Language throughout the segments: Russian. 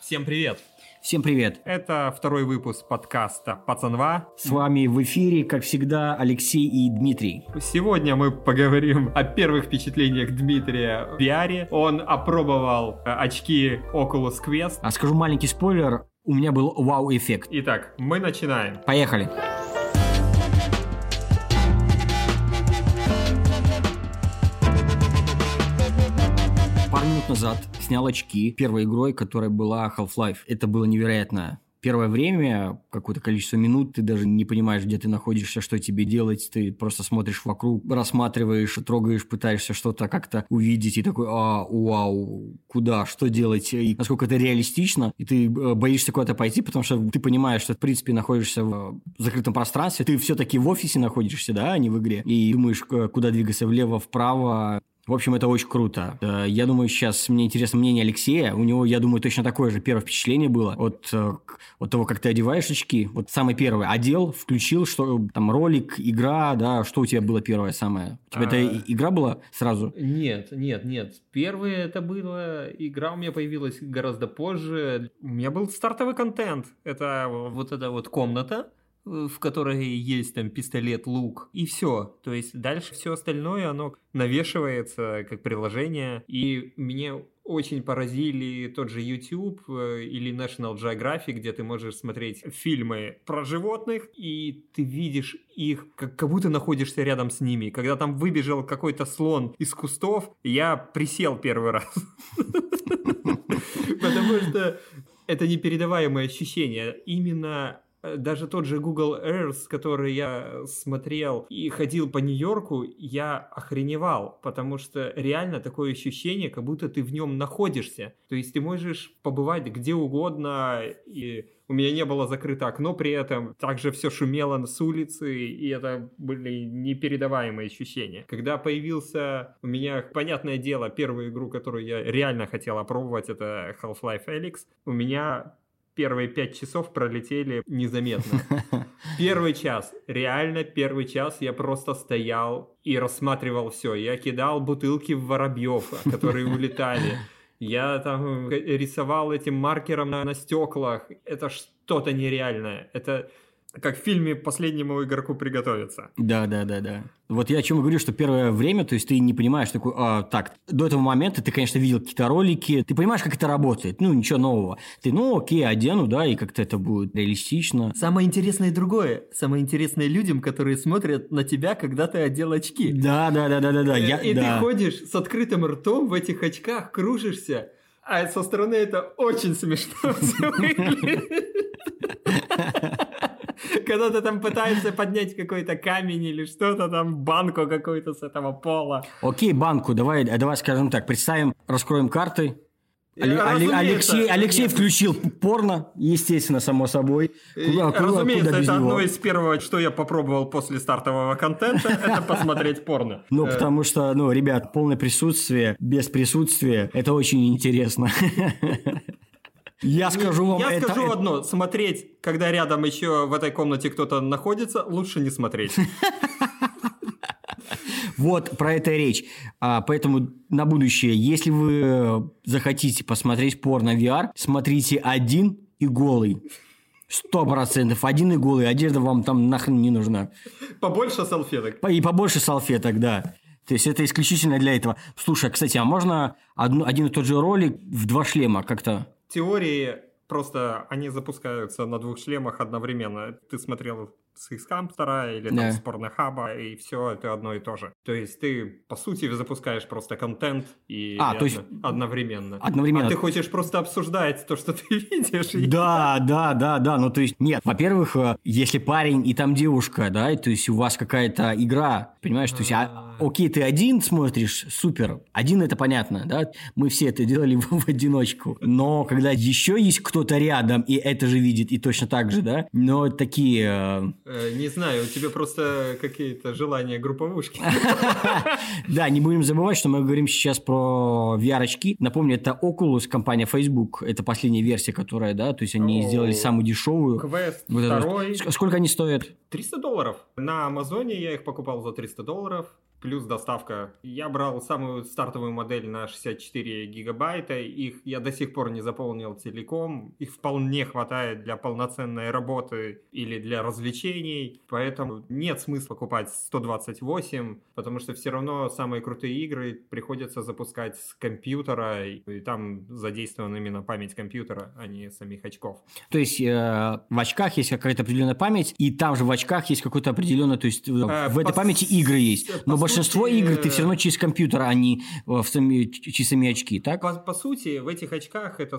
Всем привет! Всем привет! Это второй выпуск подкаста «Пацанва». С вами в эфире, как всегда, Алексей и Дмитрий. Сегодня мы поговорим о первых впечатлениях Дмитрия в VR. Он опробовал э, очки Oculus Quest. А скажу маленький спойлер, у меня был вау-эффект. Итак, мы начинаем. Поехали! Пару минут назад снял очки первой игрой, которая была Half-Life. Это было невероятно. Первое время, какое-то количество минут, ты даже не понимаешь, где ты находишься, что тебе делать, ты просто смотришь вокруг, рассматриваешь, трогаешь, пытаешься что-то как-то увидеть, и такой, а, вау, куда, что делать, и насколько это реалистично, и ты э, боишься куда-то пойти, потому что ты понимаешь, что, в принципе, находишься в закрытом пространстве, ты все-таки в офисе находишься, да, а не в игре, и думаешь, куда двигаться, влево, вправо, в общем, это очень круто. Э, я думаю, сейчас мне интересно мнение Алексея. У него, я думаю, точно такое же первое впечатление было от, э, от того, как ты одеваешь очки. Вот самое первое. Одел, включил, что там ролик, игра, да, что у тебя было первое самое? У тебя а... это игра была сразу? Нет, нет, нет. Первое это было, игра у меня появилась гораздо позже. У меня был стартовый контент. Это вот эта вот комната, в которой есть там пистолет, лук и все. То есть дальше все остальное, оно навешивается как приложение. И мне очень поразили тот же YouTube э, или National Geographic, где ты можешь смотреть фильмы про животных, и ты видишь их, как, как будто находишься рядом с ними. Когда там выбежал какой-то слон из кустов, я присел первый раз. Потому что это непередаваемое ощущение. Именно Э, даже тот же Google Earth, который я смотрел и ходил по Нью-Йорку, я охреневал, потому что реально такое ощущение, как будто ты в нем находишься. То есть ты можешь побывать где угодно, и у меня не было закрыто окно при этом, также все шумело с улицы, и это были непередаваемые ощущения. Когда появился у меня, понятное дело, первую игру, которую я реально хотел опробовать, это Half-Life Alyx, у меня первые пять часов пролетели незаметно. Первый час, реально первый час я просто стоял и рассматривал все. Я кидал бутылки в воробьев, которые улетали. Я там рисовал этим маркером на, на стеклах. Это что-то нереальное. Это как в фильме «Последнему игроку приготовиться». Да, да, да, да. Вот я о чем говорю, что первое время, то есть ты не понимаешь такой, а, так, до этого момента ты, конечно, видел какие-то ролики, ты понимаешь, как это работает, ну, ничего нового. Ты, ну, окей, одену, да, и как-то это будет реалистично. Самое интересное другое, самое интересное людям, которые смотрят на тебя, когда ты одел очки. Да, да, да, да, да, да. И, я, и да. ты ходишь с открытым ртом в этих очках, кружишься, а со стороны это очень смешно все выглядит. Когда ты там пытаешься поднять какой-то камень или что-то там, банку какую-то с этого пола. Окей, банку, давай, давай скажем так, представим, раскроем карты, Алексей, Алексей включил порно, естественно, само собой. Куда, куда, Разумеется, куда это него? одно из первого, что я попробовал после стартового контента, это посмотреть порно. Ну, э. потому что, ну, ребят, полное присутствие, без присутствия, это очень интересно. Я скажу вам Я это... скажу одно. Смотреть, когда рядом еще в этой комнате кто-то находится, лучше не смотреть. Вот про это речь. А, поэтому на будущее, если вы захотите посмотреть порно VR, смотрите один и голый. Сто процентов. Один и голый. Одежда вам там нахрен не нужна. Побольше салфеток. И побольше салфеток, да. То есть это исключительно для этого. Слушай, кстати, а можно одну, один и тот же ролик в два шлема как-то? Теории просто они запускаются на двух шлемах одновременно. Ты смотрел с Xcam 2 или там yeah. с Порнохаба, и все это одно и то же. То есть ты, по сути, запускаешь просто контент и а, то есть одновременно. Одновременно. А ты хочешь просто обсуждать то, что ты видишь. Да, да, да, да. Ну, то есть, нет. Во-первых, э, если парень и там девушка, да, то есть у вас какая-то игра, понимаешь, то есть, а, окей, ты один смотришь, супер. Один это понятно, да, мы все это делали в, одиночку. Но когда еще есть кто-то рядом, и это же видит, и точно так же, да, но такие э, Э, не знаю, у тебя просто какие-то желания групповушки. Да, не будем забывать, что мы говорим сейчас про VR-очки. Напомню, это Oculus, компания Facebook. Это последняя версия, которая, да, то есть они сделали самую дешевую. Квест второй. Сколько они стоят? 300 долларов. На Амазоне я их покупал за 300 долларов. Плюс доставка. Я брал самую стартовую модель на 64 гигабайта, их я до сих пор не заполнил целиком, их вполне хватает для полноценной работы или для развлечений, поэтому нет смысла покупать 128, потому что все равно самые крутые игры приходится запускать с компьютера, и там задействована именно память компьютера, а не самих очков. То есть э, в очках есть какая-то определенная память, и там же в очках есть какой-то определенный, то есть э, э в этой памяти игры есть, но большинство сути, игр ты все равно через компьютер, а не в сами, через сами очки, так? По, по сути, в этих очках это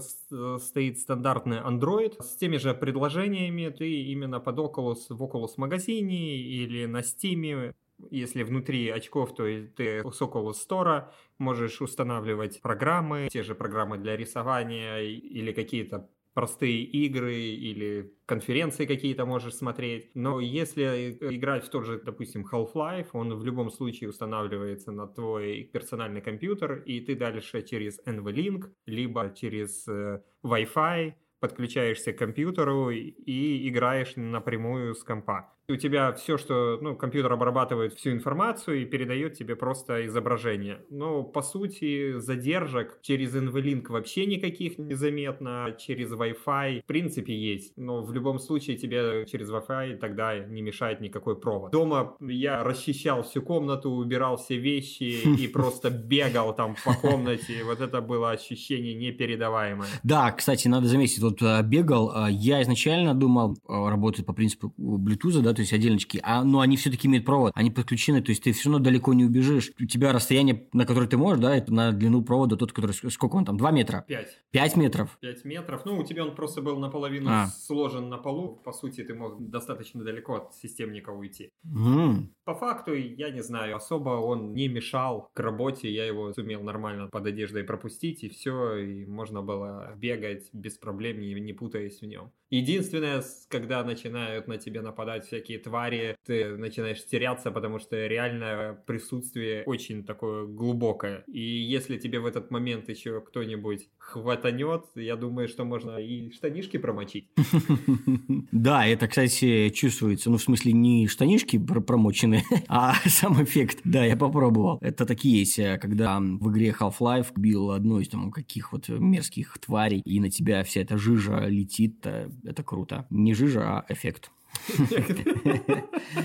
стоит стандартный Android с теми же предложениями, ты именно под Oculus в Oculus магазине или на Steam если внутри очков, то ты с Oculus Store можешь устанавливать программы, те же программы для рисования или какие-то простые игры или конференции какие-то можешь смотреть. Но если играть в тот же, допустим, Half-Life, он в любом случае устанавливается на твой персональный компьютер, и ты дальше через NVLink, либо через э, Wi-Fi подключаешься к компьютеру и играешь напрямую с компа у тебя все, что, ну, компьютер обрабатывает всю информацию и передает тебе просто изображение. Но, по сути, задержек через NVLink вообще никаких незаметно, через Wi-Fi в принципе есть. Но в любом случае тебе через Wi-Fi тогда не мешает никакой провод. Дома я расчищал всю комнату, убирал все вещи и просто бегал там по комнате. Вот это было ощущение непередаваемое. Да, кстати, надо заметить, вот э, бегал, э, я изначально думал, работает по принципу Bluetooth, да, то есть отдельночки, а, но они все-таки имеют провод, они подключены, то есть ты все равно далеко не убежишь. У тебя расстояние, на которое ты можешь, да, это на длину провода тот, который, сколько он там, 2 метра? 5. 5 метров? 5 метров. Ну, у тебя он просто был наполовину а. сложен на полу. По сути, ты мог достаточно далеко от системника уйти. Mm. По факту, я не знаю, особо он не мешал к работе, я его сумел нормально под одеждой пропустить, и все, и можно было бегать без проблем, не, не путаясь в нем. Единственное, когда начинают на тебя нападать всякие твари, ты начинаешь теряться, потому что реальное присутствие очень такое глубокое. И если тебе в этот момент еще кто-нибудь хватанет, я думаю, что можно и штанишки промочить. Да, это, кстати, чувствуется. Ну, в смысле, не штанишки промочены, а сам эффект. Да, я попробовал. Это такие есть, э, когда в игре Half-Life бил одну из там каких вот мерзких тварей, и на тебя вся эта жижа летит, э, это круто. Не жижа, а эффект.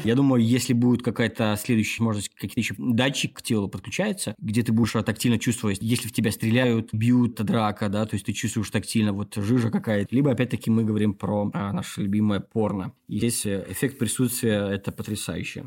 Я думаю, если будет какая-то следующая возможность, какие-то еще датчик к телу подключается, где ты будешь тактильно чувствовать, если в тебя стреляют, бьют, драка, да, то есть ты чувствуешь тактильно вот жижа какая-то. Либо, опять-таки, мы говорим про а, наше любимое порно. И здесь э, эффект присутствия – это потрясающе.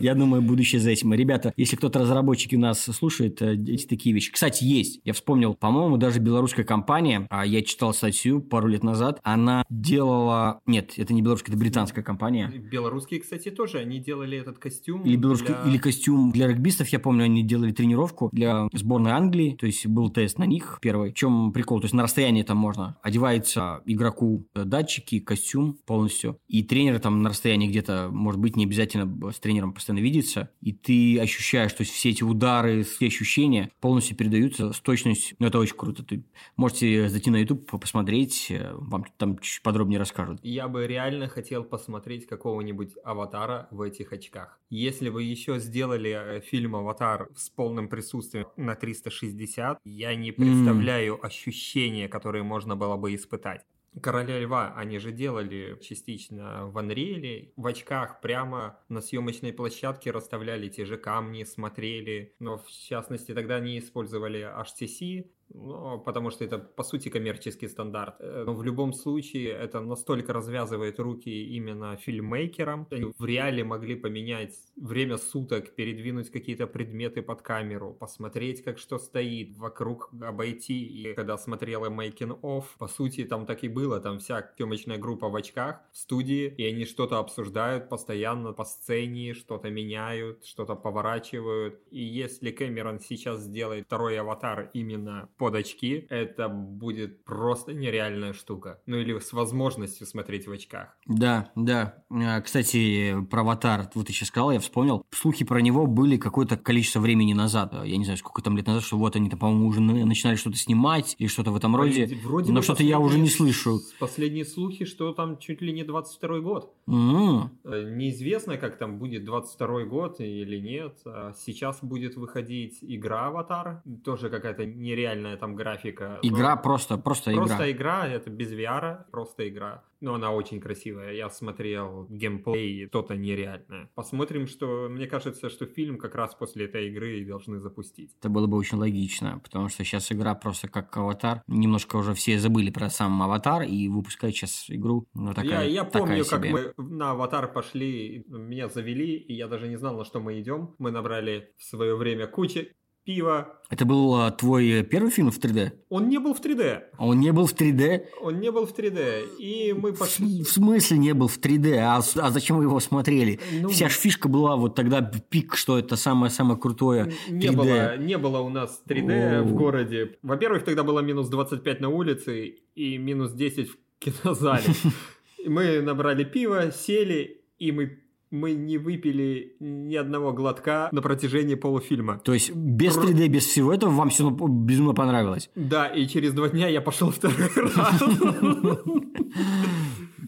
Я думаю, будущее за этим. Ребята, если кто-то разработчики у нас слушает, э, эти такие вещи. Кстати, есть. Я вспомнил, по-моему, даже белорусская компания, а я читал статью пару лет назад, она делала... Нет, это не белорусская, это британская компания. Белорусские, кстати, тоже, они делали этот костюм. Или белорусский, для... или костюм для регбистов, я помню, они делали тренировку для сборной Англии, то есть был тест на них первый. В чем прикол? То есть на расстоянии там можно. Одевается игроку датчики, костюм полностью, и тренер там на расстоянии где-то, может быть, не обязательно с тренером постоянно видится, и ты ощущаешь, то есть все эти удары, все ощущения полностью передаются с точностью. Ну, это очень круто. Ты можете зайти на YouTube, посмотреть, э, вам там чуть подробнее расскажут. Я бы реально хотел посмотреть какого-нибудь аватара в этих очках. Если вы еще сделали э, фильм «Аватар» с полным присутствием на 360, я не представляю mm. ощущения, которые можно было бы испытать. Короля Льва они же делали частично в Анриэле, в очках прямо на съемочной площадке расставляли те же камни, смотрели, но в частности тогда они использовали HTC, ну, потому что это, по сути, коммерческий стандарт. Э, но в любом случае это настолько развязывает руки именно фильммейкерам. Они в реале могли поменять время суток, передвинуть какие-то предметы под камеру, посмотреть, как что стоит, вокруг обойти. И когда смотрела making off, по сути, там так и было. Там вся съемочная группа в очках в студии, и они что-то обсуждают постоянно по сцене, что-то меняют, что-то поворачивают. И если Кэмерон сейчас сделает второй аватар именно по под очки, это будет просто нереальная штука. Ну или с возможностью смотреть в очках. Да, да. А, кстати, про «Аватар», вот ты сейчас сказал, я вспомнил. Слухи про него были какое-то количество времени назад. Я не знаю, сколько там лет назад, что вот они там, по-моему, уже начинали что-то снимать или что-то в этом роде. Вроде Но что-то я уже не слышу. Последние слухи, что там чуть ли не 22 год. Mm-hmm. Неизвестно, как там будет 22 год или нет. А сейчас будет выходить игра «Аватар», тоже какая-то нереальная там графика. Игра просто, просто игра. Просто игра, это без VR, просто игра. Но она очень красивая. Я смотрел геймплей, что-то нереальное. Посмотрим, что... Мне кажется, что фильм как раз после этой игры должны запустить. Это было бы очень логично, потому что сейчас игра просто как аватар. Немножко уже все забыли про сам аватар и выпускают сейчас игру. Ну, такая, я, я помню, себе. как мы на аватар пошли, меня завели, и я даже не знал, на что мы идем. Мы набрали в свое время кучу пиво. Это был а, твой первый фильм в 3D? Он не был в 3D. А он не был в 3D? Он не был в 3D. И мы пошли... В, в смысле не был в 3D? А, а зачем вы его смотрели? Ну, Вся ж фишка была вот тогда пик, что это самое-самое крутое 3D. Не было, не было у нас 3D О. в городе. Во-первых, тогда было минус 25 на улице и минус 10 в кинозале. Мы набрали пиво, сели, и мы мы не выпили ни одного глотка на протяжении полуфильма. То есть без 3D, без всего этого вам все безумно понравилось? Да, и через два дня я пошел второй раз.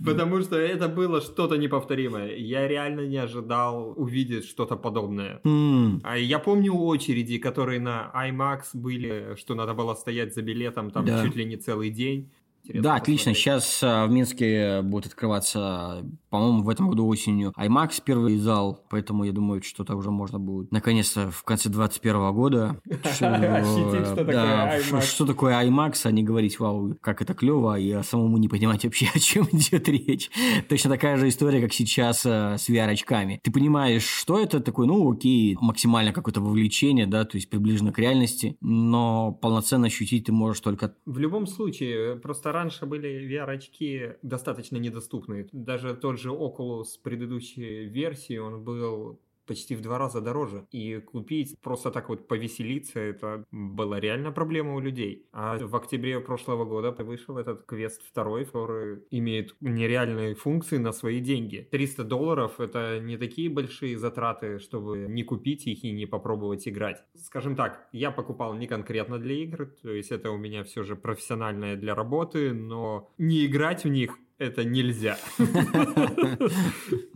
Потому что это было что-то неповторимое. Я реально не ожидал увидеть что-то подобное. Mm. А я помню очереди, которые на IMAX были, что надо было стоять за билетом там да. чуть ли не целый день. Интересно да, отлично. Сейчас а, в Минске будет открываться, по-моему, в этом году осенью IMAX первый зал, поэтому я думаю, что-то уже можно будет наконец-то в конце 2021 года. Что такое IMAX, а не говорить, вау, как это клево, и самому не понимать вообще, о чем идет речь. Точно такая же история, как сейчас а, с VR-очками. Ты понимаешь, что это такое, ну, окей, максимально какое-то вовлечение, да, то есть приближено к реальности, но полноценно ощутить ты можешь только... В любом случае, просто раньше были VR-очки достаточно недоступны. Даже тот же Oculus предыдущей версии, он был почти в два раза дороже. И купить просто так вот повеселиться, это была реально проблема у людей. А в октябре прошлого года вышел этот квест второй, который имеет нереальные функции на свои деньги. 300 долларов это не такие большие затраты, чтобы не купить их и не попробовать играть. Скажем так, я покупал не конкретно для игр, то есть это у меня все же профессиональное для работы, но не играть в них это нельзя.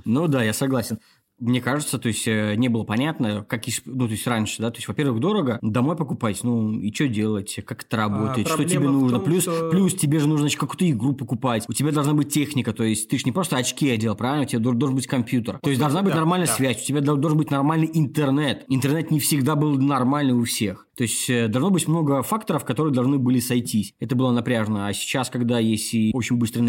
Ну да, я согласен мне кажется, то есть э, не было понятно, как ну, то есть раньше, да, то есть, во-первых, дорого, домой покупать, ну, и что делать, как это работает, а, что тебе нужно, том, плюс, что... плюс тебе же нужно какую-то игру покупать, у тебя должна быть техника, то есть ты же не просто очки одел, правильно, у тебя должен быть компьютер, то есть должна быть да, нормальная да. связь, у тебя должен быть нормальный интернет, интернет не всегда был нормальный у всех, то есть э, должно быть много факторов, которые должны были сойтись. Это было напряжно. А сейчас, когда есть и очень быстрый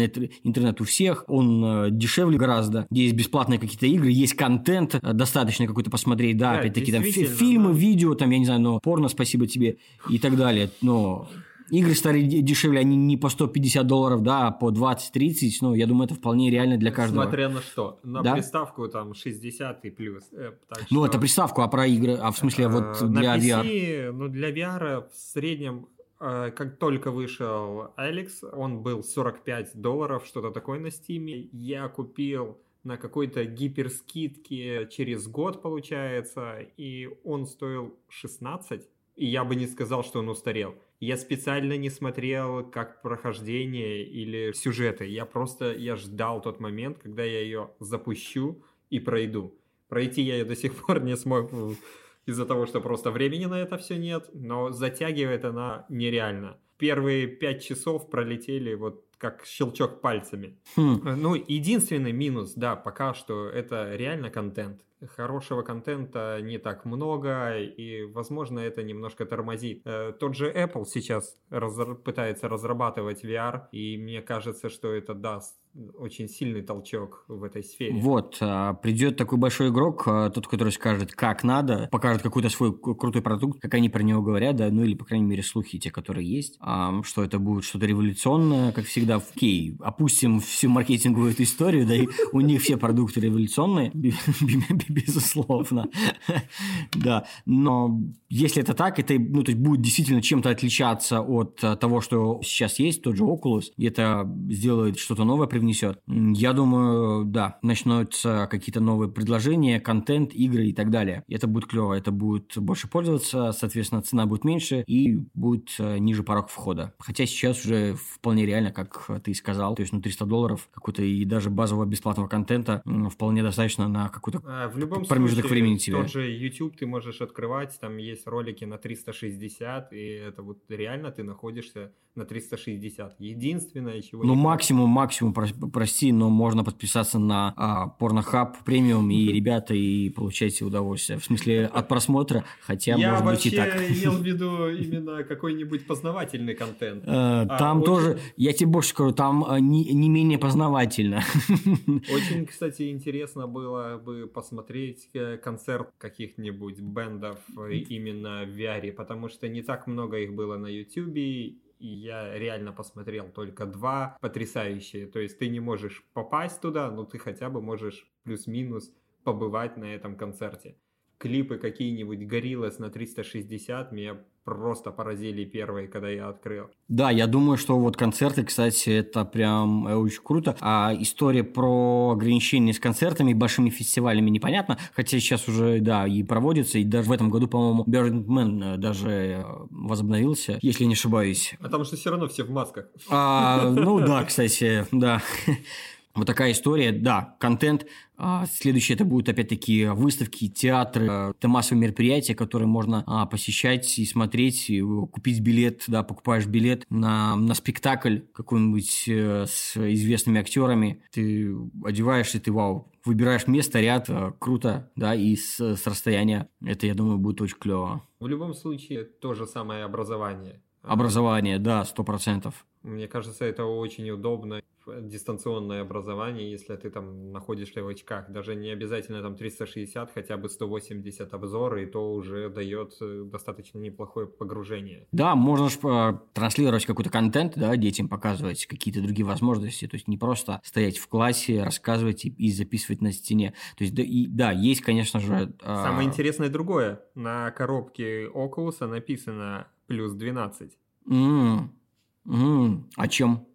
интернет у всех, он э, дешевле гораздо. Есть бесплатные какие-то игры, есть контент, э, достаточно какой-то посмотреть. Да, да опять-таки там фильмы, да. видео, там, я не знаю, но порно, спасибо тебе и так далее. Но Игры стали дешевле, они не по 150 долларов, да, а по 20-30, ну, я думаю, это вполне реально для каждого. Смотря на что. На да? приставку там 60 и плюс. Э, ну, что... это приставку, а про игры, а в смысле вот э, для на PC, VR? Ну, для VR в среднем э, как только вышел Алекс, он был 45 долларов, что-то такое на Стиме. Я купил на какой-то гиперскидке через год, получается, и он стоил 16, и я бы не сказал, что он устарел. Я специально не смотрел как прохождение или сюжеты. Я просто, я ждал тот момент, когда я ее запущу и пройду. Пройти я ее до сих пор не смог из-за того, что просто времени на это все нет, но затягивает она нереально. Первые пять часов пролетели вот как щелчок пальцами. Хм. Ну, единственный минус, да, пока что это реально контент хорошего контента не так много, и, возможно, это немножко тормозит. Э, тот же Apple сейчас раз... пытается разрабатывать VR, и мне кажется, что это даст очень сильный толчок в этой сфере. Вот, а, придет такой большой игрок, а, тот, который скажет, как надо, покажет какой-то свой крутой продукт, как они про него говорят, да, ну или, по крайней мере, слухи те, которые есть, что это будет что-то революционное, как всегда, в Кей. Опустим всю маркетинговую эту историю, да, и у них все продукты революционные, безусловно. Да, но если это так, это ну, то есть будет действительно чем-то отличаться от а, того, что сейчас есть, тот же Oculus, и это сделает что-то новое, привнесет. Я думаю, да, начнутся какие-то новые предложения, контент, игры и так далее. Это будет клево, это будет больше пользоваться, соответственно, цена будет меньше и будет а, ниже порог входа. Хотя сейчас уже вполне реально, как ты сказал, то есть ну 300 долларов какой-то и даже базового бесплатного контента вполне достаточно на какой-то а, в любом промежуток случае, времени тебе. Тот же YouTube ты можешь открывать, там есть ролики на 360, и это вот реально ты находишься на 360. Единственное, чего... Ну, максимум, максимум, прости, но можно подписаться на а, Pornhub премиум, и ребята, и получайте удовольствие. В смысле, от просмотра, хотя, Я может быть, и так. Я имел в виду именно какой-нибудь познавательный контент. Э, а, там тоже, я тебе больше скажу, там э, не менее познавательно. Очень, кстати, интересно было бы посмотреть э, концерт каких-нибудь бендов именно в VR, потому что не так много их было на YouTube, и я реально посмотрел только два потрясающие. То есть ты не можешь попасть туда, но ты хотя бы можешь плюс-минус побывать на этом концерте. Клипы какие-нибудь Гориллас на 360 меня просто поразили первые, когда я открыл. Да, я думаю, что вот концерты, кстати, это прям э, очень круто. А история про ограничения с концертами и большими фестивалями непонятно, хотя сейчас уже, да, и проводится, и даже в этом году, по-моему, Burning э, даже э, возобновился, если не ошибаюсь. А там что все равно все в масках. А, ну да, кстати, да. Вот такая история, да, контент. А следующее это будут опять-таки выставки, театры, это массовые мероприятия, которые можно а, посещать и смотреть, и купить билет, да, покупаешь билет на, на спектакль какой-нибудь э, с известными актерами, ты одеваешься, ты вау, выбираешь место, ряд, э, круто, да, и с, с расстояния. Это, я думаю, будет очень клево. В любом случае, то же самое образование. Образование, да, сто процентов. Мне кажется, это очень удобно. Дистанционное образование, если ты там находишься в очках. Даже не обязательно там 360, хотя бы 180 обзоры, и то уже дает э, достаточно неплохое погружение. Да, можно же э, транслировать какой-то контент, да, детям показывать какие-то другие возможности. То есть не просто стоять в классе, рассказывать и, и записывать на стене. То есть да, и, да есть, конечно же... Э... Самое интересное другое. На коробке Oculus написано плюс 12. Mm. Mm. О чем?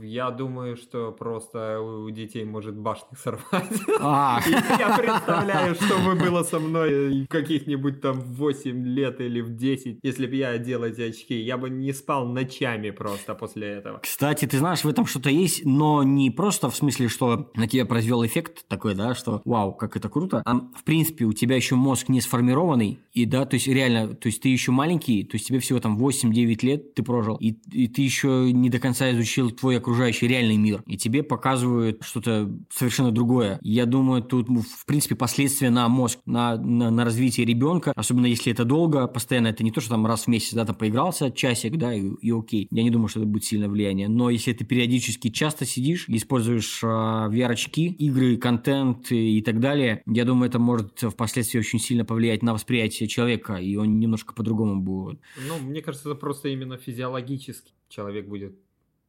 Я думаю, что просто у детей может башни сорвать. А. Я представляю, что бы было со мной каких-нибудь там 8 лет или в 10, если бы я одел эти очки. Я бы не спал ночами просто после этого. Кстати, ты знаешь, в этом что-то есть, но не просто в смысле, что на тебя произвел эффект такой, да, что вау, как это круто. А в принципе, у тебя еще мозг не сформированный, и да, то есть реально, то есть ты еще маленький, то есть тебе всего там 8-9 лет ты прожил, и, и ты еще не до конца изучил твой окружающий реальный мир, и тебе показывают что-то совершенно другое. Я думаю, тут, ну, в принципе, последствия на мозг, на, на, на развитие ребенка, особенно если это долго, постоянно, это не то, что там раз в месяц, да, там поигрался часик, да, и, и окей. Я не думаю, что это будет сильное влияние. Но если ты периодически часто сидишь, используешь э, VR-очки, игры, контент и, так далее, я думаю, это может впоследствии очень сильно повлиять на восприятие человека, и он немножко по-другому будет. Ну, мне кажется, это просто именно физиологически человек будет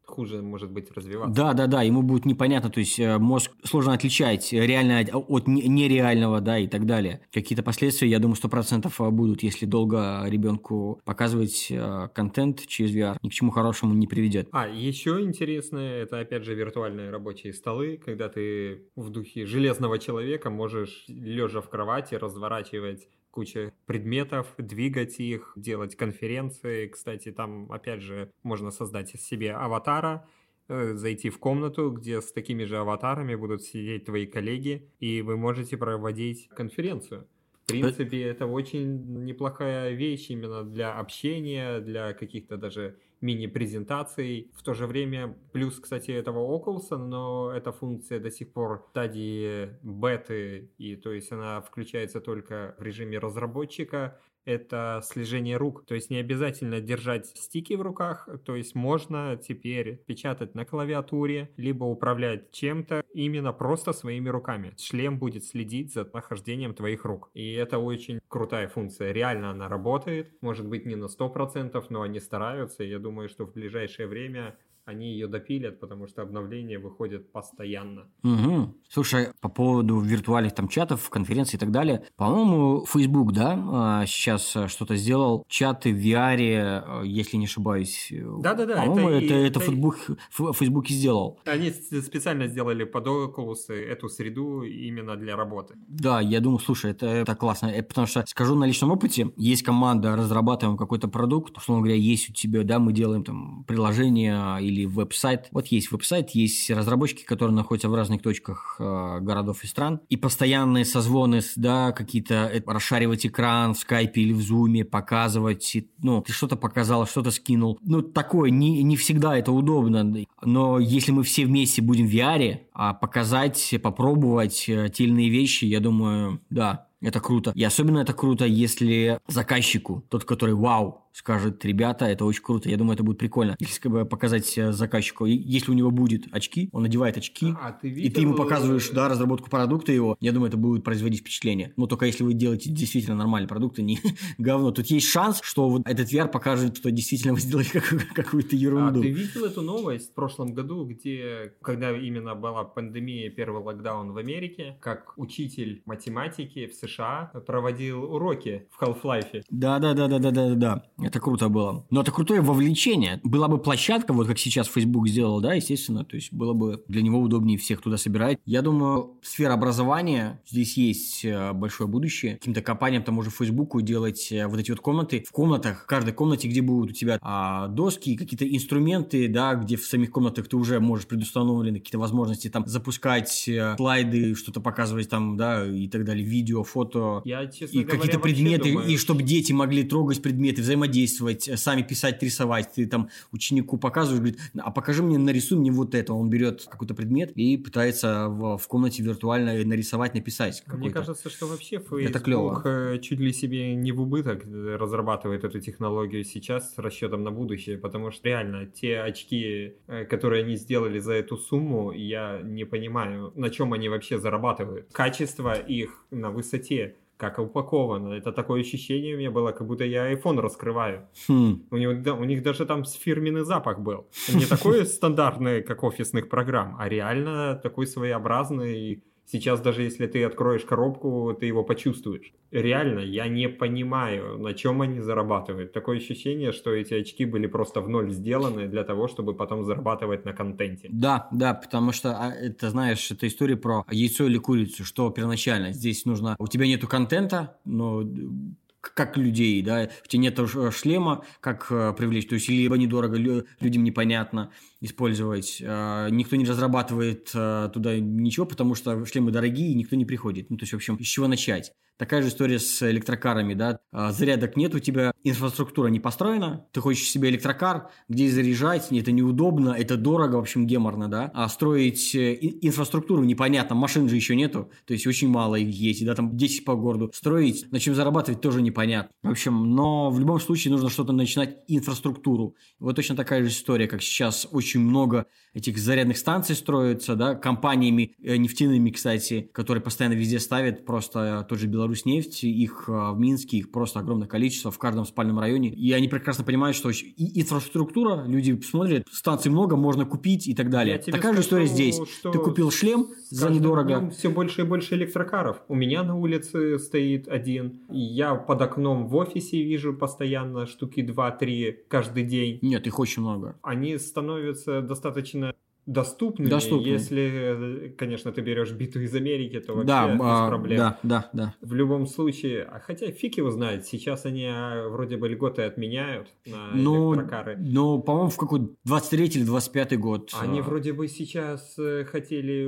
хуже может быть развиваться. Да, да, да, ему будет непонятно, то есть э, мозг сложно отличать реальное от нереального, да, и так далее. Какие-то последствия, я думаю, сто процентов э, будут, если долго ребенку показывать э, контент через VR, ни к чему хорошему не приведет. А, еще интересное, это опять же виртуальные рабочие столы, когда ты в духе железного человека можешь лежа в кровати разворачивать куча предметов, двигать их, делать конференции. Кстати, там, опять же, можно создать себе аватара, э, зайти в комнату, где с такими же аватарами будут сидеть твои коллеги, и вы можете проводить конференцию. В принципе, это очень неплохая вещь именно для общения, для каких-то даже мини-презентаций. В то же время, плюс, кстати, этого Oculus, но эта функция до сих пор в стадии беты, и то есть она включается только в режиме разработчика. Это слежение рук. То есть не обязательно держать стики в руках, то есть можно теперь печатать на клавиатуре, либо управлять чем-то именно просто своими руками. Шлем будет следить за нахождением твоих рук. И это очень крутая функция. Реально она работает. Может быть не на 100%, но они стараются. Я думаю, что в ближайшее время они ее допилят, потому что обновления выходят постоянно. Угу. Слушай, по поводу виртуальных там чатов, конференций и так далее, по-моему, Facebook, да, а, сейчас а, что-то сделал, чаты в VR, а, если не ошибаюсь. Да-да-да. По-моему, это, это, это, это Facebook, Facebook сделал. Они специально сделали под Oculus эту среду именно для работы. Да, я думаю, слушай, это, это классно, э, потому что, скажу на личном опыте, есть команда, разрабатываем какой-то продукт, условно говоря, есть у тебя, да, мы делаем там приложение или или веб-сайт. Вот есть веб-сайт, есть разработчики, которые находятся в разных точках э, городов и стран. И постоянные созвоны, да, какие-то э, расшаривать экран в скайпе или в зуме, показывать, ну, ты что-то показал, что-то скинул. Ну, такое, не, не всегда это удобно. Но если мы все вместе будем в VR, а показать, попробовать э, те или иные вещи, я думаю, да, это круто. И особенно это круто, если заказчику, тот, который вау, скажет, ребята, это очень круто. Я думаю, это будет прикольно. Если как бы, показать э, заказчику, если у него будет очки, он надевает очки, а, ты видел... и ты ему показываешь, да, разработку продукта его, я думаю, это будет производить впечатление. Но только если вы делаете действительно нормальный продукт, а не говно. Тут есть шанс, что вот этот VR покажет, что действительно вы сделали какую-то ерунду. А ты видел эту новость в прошлом году, где, когда именно была пандемия, первый локдаун в Америке, как учитель математики в США проводил уроки в Half-Life? Да-да-да-да-да-да. Это круто было. Но это крутое вовлечение. Была бы площадка, вот как сейчас Facebook сделал, да, естественно, то есть было бы для него удобнее всех туда собирать. Я думаю, сфера образования, здесь есть э, большое будущее. Каким-то компаниям, тому же Фейсбуку делать э, вот эти вот комнаты. В комнатах, в каждой комнате, где будут у тебя а, доски, какие-то инструменты, да, где в самих комнатах ты уже можешь предустановлены какие-то возможности там запускать э, слайды, что-то показывать там, да, и так далее, видео, фото. Я, честно и какие-то предметы, думаю... и чтобы дети могли трогать предметы, взаимодействовать э, сами писать, рисовать. Ты там ученику показываешь, говорит, а покажи мне, нарисуй мне вот это. Он берет какой-то предмет и пытается в, в комнате виртуально нарисовать, написать. Мне кажется, что вообще Facebook это клево. Э, чуть ли себе не в убыток э, разрабатывает эту технологию сейчас с расчетом на будущее, потому что реально те очки, которые они сделали за эту сумму, я не понимаю, на чем они вообще зарабатывают. Качество их на высоте как упаковано. Это такое ощущение у меня было, как будто я iPhone раскрываю. Хм. У, него, да, у них даже там фирменный запах был. Не такой стандартный, как офисных программ, а реально такой своеобразный Сейчас даже если ты откроешь коробку, ты его почувствуешь. Реально, я не понимаю, на чем они зарабатывают. Такое ощущение, что эти очки были просто в ноль сделаны для того, чтобы потом зарабатывать на контенте. Да, да, потому что а, это, знаешь, это история про яйцо или курицу, что первоначально. Здесь нужно... У тебя нету контента, но как людей, да, у тебя нет шлема, как э, привлечь, то есть либо недорого, людям непонятно, использовать. А, никто не разрабатывает а, туда ничего, потому что шлемы дорогие, и никто не приходит. Ну, то есть, в общем, с чего начать? Такая же история с электрокарами, да. А, зарядок нет, у тебя инфраструктура не построена, ты хочешь себе электрокар, где заряжать, это неудобно, это дорого, в общем, геморно, да. А строить э, инфраструктуру непонятно, машин же еще нету, то есть очень мало их есть, да, там 10 по городу. Строить, на чем зарабатывать тоже непонятно. В общем, но в любом случае нужно что-то начинать инфраструктуру. Вот точно такая же история, как сейчас очень много этих зарядных станций строится, да, компаниями э, нефтяными, кстати, которые постоянно везде ставят, просто тот же Беларусь нефть, их э, в Минске, их просто огромное количество в каждом спальном районе, и они прекрасно понимают, что и инфраструктура, люди смотрят, станций много, можно купить и так далее. Такая скажу, же история здесь. Ты купил шлем за недорого. Все больше и больше электрокаров. У меня на улице стоит один, я под окном в офисе вижу постоянно штуки 2-3 каждый день. Нет, их очень много. Они становятся достаточно доступными, Доступны. если, конечно, ты берешь биту из Америки, то вообще да, без а, проблем. Да, да, да. В любом случае, а хотя фиг его знает, сейчас они а, вроде бы льготы отменяют на ну, электрокары. Ну, по-моему, в какой 23 или 25 год. Они а... вроде бы сейчас э, хотели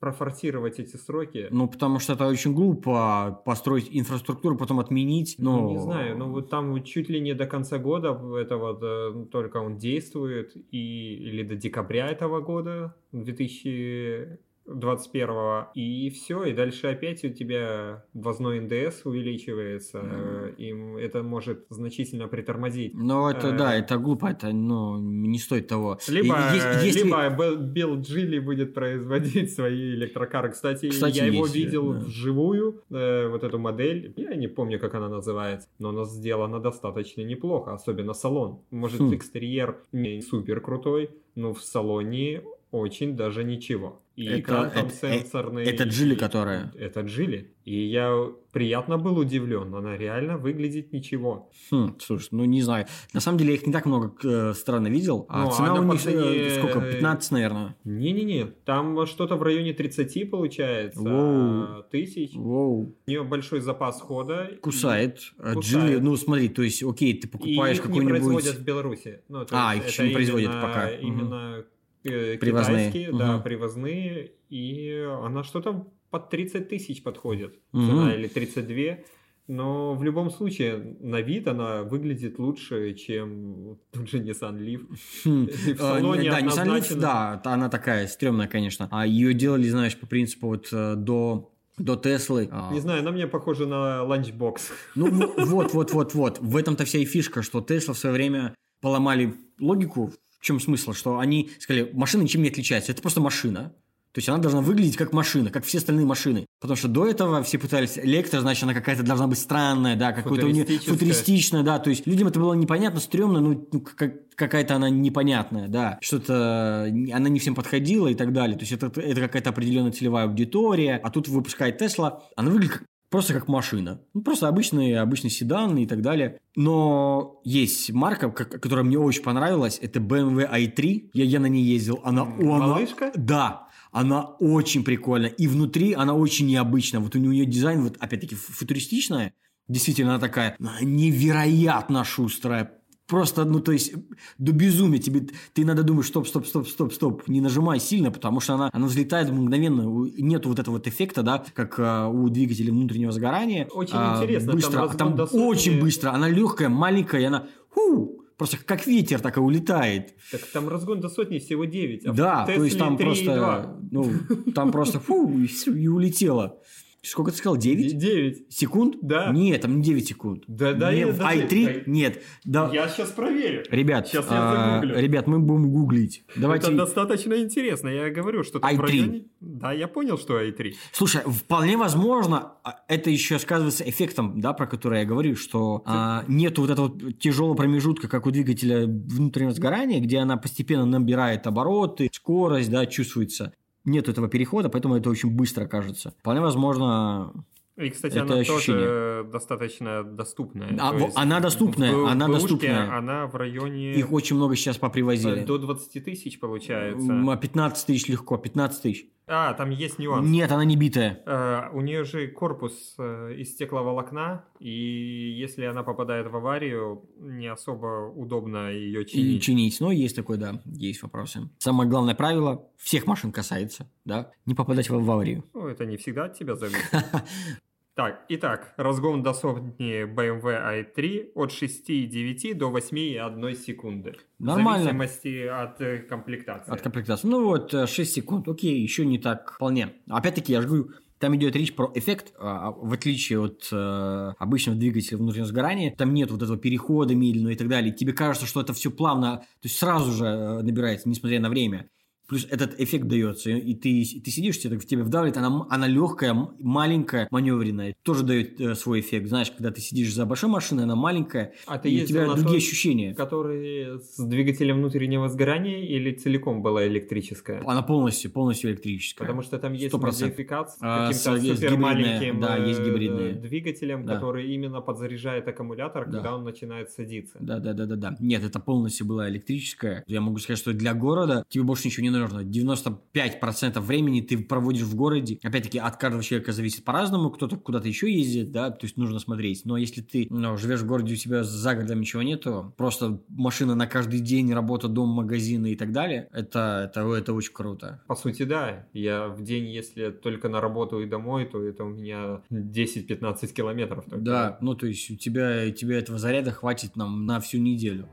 профорсировать эти сроки. Ну, потому что это очень глупо построить инфраструктуру, потом отменить. Но... Ну, не знаю, ну вот там чуть ли не до конца года это вот э, только он действует, и, или до декабря этого года, 2000 21 и все, и дальше опять у тебя ввозной НДС увеличивается, mm. им это может значительно притормозить. Ну, это, да, это глупо, это, ну, не стоит того. Либо, если... либо Билл Джилли будет производить свои электрокары. Кстати, Кстати я его видел да. вживую, э, вот эту модель, я не помню, как она называется, но она сделана достаточно неплохо, особенно салон. Может, хм. экстерьер не супер крутой, но в салоне очень даже ничего. И это, экран там это, сенсорный. Это Джили, которая. Это Джили. И я приятно был удивлен. Она реально выглядит ничего. Хм, слушай, ну не знаю. На самом деле я их не так много э, странно видел. А ну, цена а у них последние... Э, сколько? 15, наверное. Не-не-не. Там что-то в районе 30 получается. Воу. Тысяч. Воу. У нее большой запас хода. Кусает. И... Кусает. Джили, ну смотри, то есть, окей, ты покупаешь какой-нибудь... И их не производят в Беларуси. Ну, а, их еще не производят пока. Именно угу э, привозные. китайские, угу. да, привозные, и она что-то под 30 тысяч подходит, угу. цена или 32. Но в любом случае, на вид она выглядит лучше, чем тут же Nissan Leaf. Хм. В а, салоне Да, Nissan Leaf, да, она такая стрёмная, конечно. А ее делали, знаешь, по принципу вот э, до до Теслы. А. Не знаю, она мне похожа на ланчбокс. Ну, вот, вот, вот, вот. В этом-то вся и фишка, что Тесла в свое время поломали логику в чем смысл? Что они сказали, машина ничем не отличается, это просто машина. То есть она должна выглядеть как машина, как все остальные машины. Потому что до этого все пытались электро, значит, она какая-то должна быть странная, да, какой-то у нее футуристичная, да. То есть людям это было непонятно, стрёмно, ну, ну как, какая-то она непонятная, да. Что-то она не всем подходила и так далее. То есть это, это какая-то определенная целевая аудитория. А тут выпускает Тесла, она выглядит как просто как машина. Ну, просто обычный, обычный седан и так далее. Но есть марка, которая мне очень понравилась, это BMW i3. Я, я на ней ездил. Она, Малышка? Она, да. Она очень прикольная. И внутри она очень необычная. Вот у нее дизайн, вот опять-таки, футуристичная. Действительно, она такая невероятно шустрая просто, ну, то есть, до безумия тебе, ты надо думать, стоп, стоп, стоп, стоп, стоп, не нажимай сильно, потому что она, она взлетает мгновенно, нету вот этого вот эффекта, да, как а, у двигателя внутреннего сгорания. Очень а, интересно. Быстро, там, там очень быстро, она легкая, маленькая, и она, ху, просто как ветер так и улетает. Так там разгон до сотни всего 9. А да, то есть там просто, ну, там просто фу, и улетело. Сколько ты сказал? 9? 9. Секунд? Да. Нет, там не 9 секунд. Да, да. Нет, в i3 да. нет. Да. Я сейчас проверю. Ребят, сейчас я а, ребят, мы будем гуглить. Давайте... Это достаточно интересно. Я говорю, что i3. в районе... Да, я понял, что i3. Слушай, вполне возможно, а, это еще сказывается эффектом, да, про который я говорю, что а, нету вот этого тяжелого промежутка, как у двигателя внутреннего сгорания, где она постепенно набирает обороты, скорость, да, чувствуется нет этого перехода, поэтому это очень быстро кажется. Вполне возможно, и, кстати, это она ощущение. тоже достаточно доступная. А, есть, она доступная, в, она в доступная. Она в районе... Их очень много сейчас попривозили. До 20 тысяч получается. 15 тысяч легко, 15 тысяч. А, там есть нюанс. Нет, она не битая. Uh, у нее же корпус uh, из стекловолокна, и если она попадает в аварию, не особо удобно ее чинить. И чинить, но есть такое, да, есть вопросы. Самое главное правило, всех машин касается, да, не попадать в аварию. Ну, это не всегда от тебя зависит. Так, итак, разгон до сотни BMW i3 от 6,9 до 8,1 секунды. Нормально. В зависимости от э, комплектации. От комплектации. Ну вот, 6 э, секунд, окей, еще не так вполне. Опять-таки, я же говорю, там идет речь про эффект, а, а, в отличие от э, обычного двигателя внутреннего сгорания, там нет вот этого перехода медленного и так далее. Тебе кажется, что это все плавно, то есть сразу же э, набирается, несмотря на время. Плюс этот эффект дается, и ты, ты сидишь, тебе, в тебя вдавливает, она, она легкая, маленькая, маневренная. Тоже дает э, свой эффект. Знаешь, когда ты сидишь за большой машиной, она маленькая, а ты и у тебя другие ощущения. Которые с двигателем внутреннего сгорания или целиком была электрическая? Она полностью, полностью электрическая. Потому что там есть 100%. модификация с а, каким-то супер маленьким да, есть э, гибридные. двигателем, да. который именно подзаряжает аккумулятор, да. когда он начинает садиться. Да, да, да, да, да. Нет, это полностью была электрическая. Я могу сказать, что для города тебе больше ничего не нужно нужно. 95% времени ты проводишь в городе. Опять-таки, от каждого человека зависит по-разному. Кто-то куда-то еще ездит, да, то есть нужно смотреть. Но если ты ну, живешь в городе, у тебя за городом ничего нету, просто машина на каждый день, работа, дом, магазины и так далее, это, это, это очень круто. По сути, да. Я в день, если только на работу и домой, то это у меня 10-15 километров. Только. Да, ну то есть у тебя, у тебя этого заряда хватит нам на всю неделю.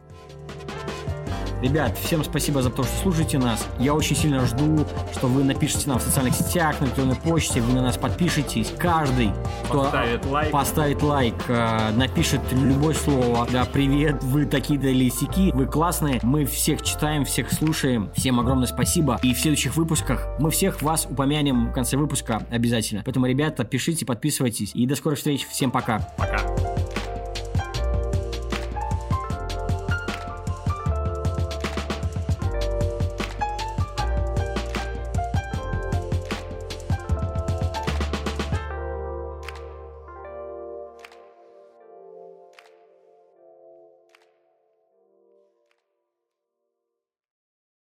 Ребят, всем спасибо за то, что слушаете нас. Я очень сильно жду, что вы напишите нам в социальных сетях, на электронной почте, вы на нас подпишетесь. Каждый, кто Поставит лайк. поставит лайк, э, напишет любое слово. Да, привет, вы такие-то вы классные. Мы всех читаем, всех слушаем. Всем огромное спасибо. И в следующих выпусках мы всех вас упомянем в конце выпуска обязательно. Поэтому, ребята, пишите, подписывайтесь. И до скорых встреч. Всем пока. Пока.